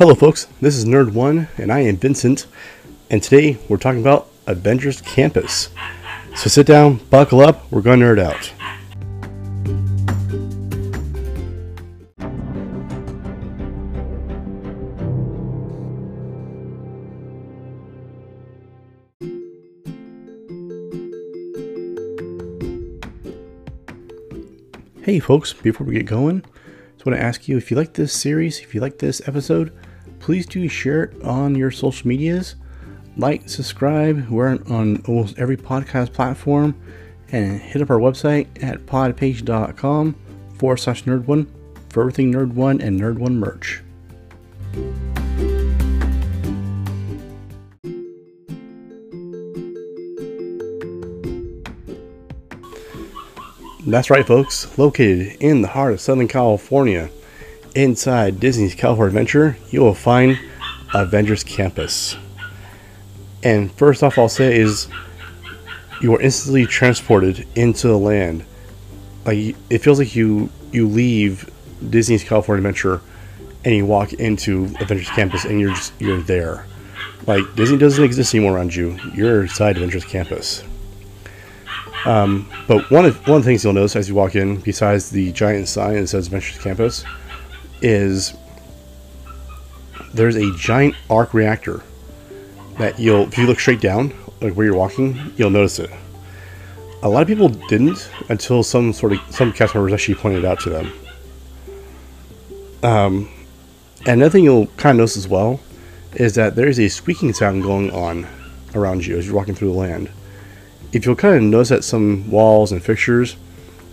Hello, folks. This is Nerd One, and I am Vincent. And today we're talking about Avengers Campus. So sit down, buckle up, we're going to nerd out. Hey, folks, before we get going, I just want to ask you if you like this series, if you like this episode, please do share it on your social medias. Like, subscribe. We're on almost every podcast platform. And hit up our website at podpage.com forward slash nerd one for everything nerd one and nerd one merch. That's right, folks. Located in the heart of Southern California, inside Disney's California Adventure, you will find Avengers Campus. And first off, I'll say is you are instantly transported into the land. Like it feels like you you leave Disney's California Adventure and you walk into Avengers Campus and you're just you're there. Like Disney doesn't exist anymore around you. You're inside Avengers Campus. Um, but one of one of the things you'll notice as you walk in, besides the giant sign that says Avengers Campus, is there's a giant arc reactor that you'll if you look straight down, like where you're walking, you'll notice it. A lot of people didn't until some sort of some cast members actually pointed it out to them. Um, and another thing you'll kind of notice as well is that there is a squeaking sound going on around you as you're walking through the land if you'll kind of notice that some walls and fixtures,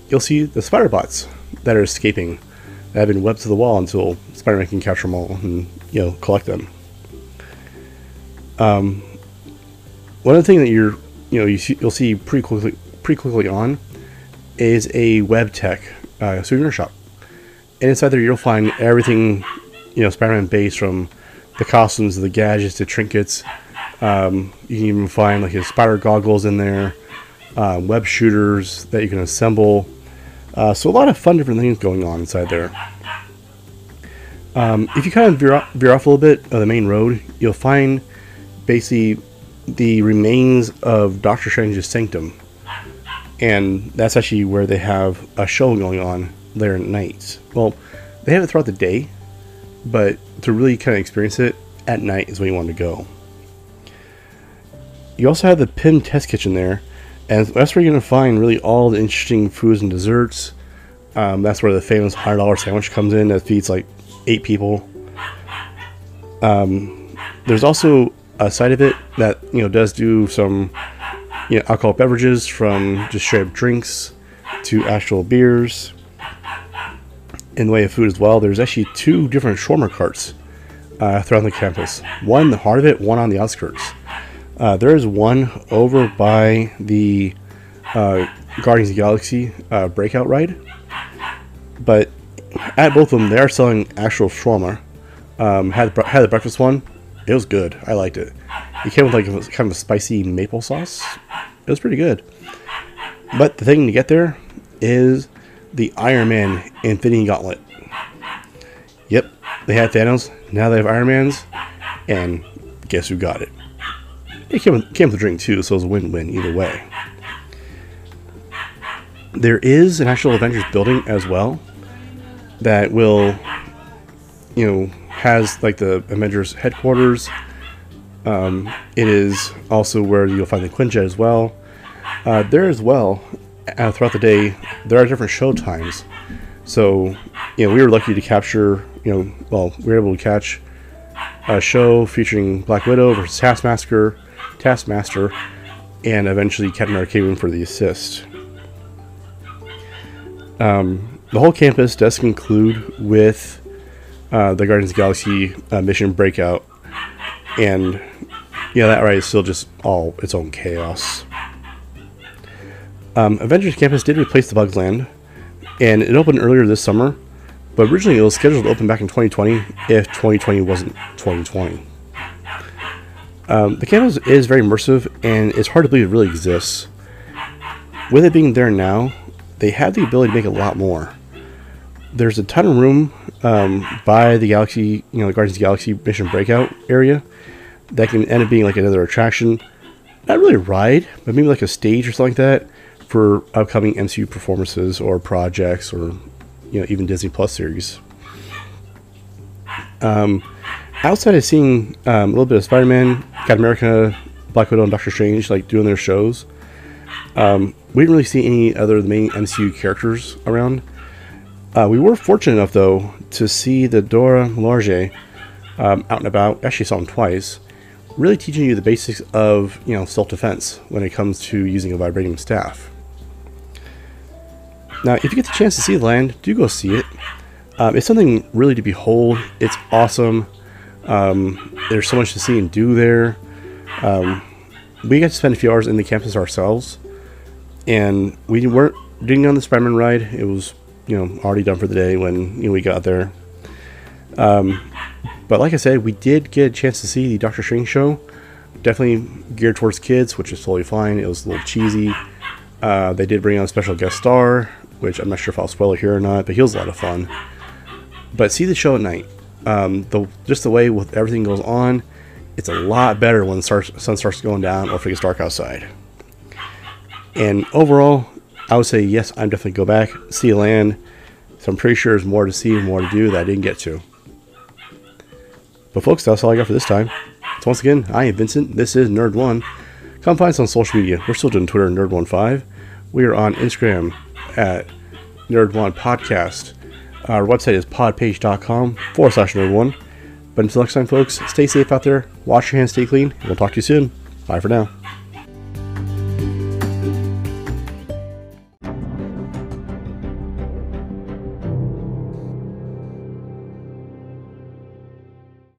you'll see the spider bots that are escaping have been webbed to the wall until Spider-Man can capture them all and you know collect them. Um, one other thing that you're you know you see, you'll see pretty quickly pretty quickly on is a web tech uh, souvenir shop, and inside there you'll find everything you know Spider-Man based from the costumes, the gadgets, the trinkets, um, you can even find like his spider goggles in there, uh, web shooters that you can assemble. Uh, so a lot of fun different things going on inside there. Um, if you kind of veer off, veer off a little bit of the main road, you'll find basically the remains of Doctor Strange's sanctum, and that's actually where they have a show going on there at night. Well, they have it throughout the day, but to really kind of experience it at night is when you want to go. You also have the Pym Test Kitchen there, and that's where you're going to find really all the interesting foods and desserts. Um, that's where the famous hundred dollar sandwich comes in that feeds like eight people. Um, there's also a side of it that you know does do some you know alcoholic beverages from just straight up drinks to actual beers. In the way of food as well, there's actually two different shawarma carts uh, throughout the campus. One in the heart of it, one on the outskirts. Uh, there is one over by the uh, Guardians of the Galaxy uh, breakout ride, but at both of them, they are selling actual shawarma. Um, had had the breakfast one, it was good. I liked it. It came with like a, kind of a spicy maple sauce. It was pretty good. But the thing to get there is the Iron Man Infinity Gauntlet. Yep, they had Thanos. Now they have Iron Man's, and guess who got it? It came, came with a drink too, so it was a win-win either way. There is an actual Avengers building as well that will, you know, has like the Avengers headquarters. Um, it is also where you'll find the Quinjet as well. Uh, there as well, uh, throughout the day, there are different show times. So, you know, we were lucky to capture, you know, well, we were able to catch a show featuring Black Widow versus Taskmaster, Taskmaster, and eventually Captain Arcadian for the assist. Um, the whole campus does conclude with uh, the Guardians of the Galaxy uh, mission breakout, and yeah, that ride is still just all its own chaos. Um, Avengers Campus did replace the Bugs Land, and it opened earlier this summer, but originally it was scheduled to open back in 2020 if 2020 wasn't 2020. Um, the campus is very immersive, and it's hard to believe it really exists. With it being there now, they have the ability to make a lot more. There's a ton of room um, by the Galaxy, you know, the Guardians of the Galaxy Mission Breakout area. That can end up being like another attraction. Not really a ride, but maybe like a stage or something like that for upcoming MCU performances or projects or, you know, even Disney Plus series. Um, outside of seeing um, a little bit of Spider-Man, Captain America, Black Widow, and Doctor Strange like doing their shows, um, we didn't really see any other of the main MCU characters around. Uh, we were fortunate enough, though, to see the Dora Milaje um, out and about. Actually, saw him twice. Really teaching you the basics of you know self-defense when it comes to using a vibranium staff. Now, if you get the chance to see the land, do go see it. Um, it's something really to behold. It's awesome. Um, there's so much to see and do there. Um, we got to spend a few hours in the campus ourselves, and we weren't didn't on the Spider-Man ride. It was you know already done for the day when you know, we got there. Um, but like I said, we did get a chance to see the Doctor Strange show. Definitely geared towards kids, which is totally fine. It was a little cheesy. Uh, they did bring on a special guest star, which I'm not sure if I'll spoil it here or not, but he was a lot of fun. But see the show at night. Um, the just the way with everything goes on, it's a lot better when the sun starts going down or if it gets dark outside. And overall, I would say yes, I'm definitely go back, see land. So I'm pretty sure there's more to see and more to do that I didn't get to. But folks, that's all I got for this time. So once again, I am Vincent. This is Nerd One. Come find us on social media. We're still doing Twitter Nerd One Five. We are on Instagram at Nerd One Podcast. Our website is podpage.com forward slash nerd one. But until next time, folks, stay safe out there, wash your hands, stay clean, and we'll talk to you soon. Bye for now.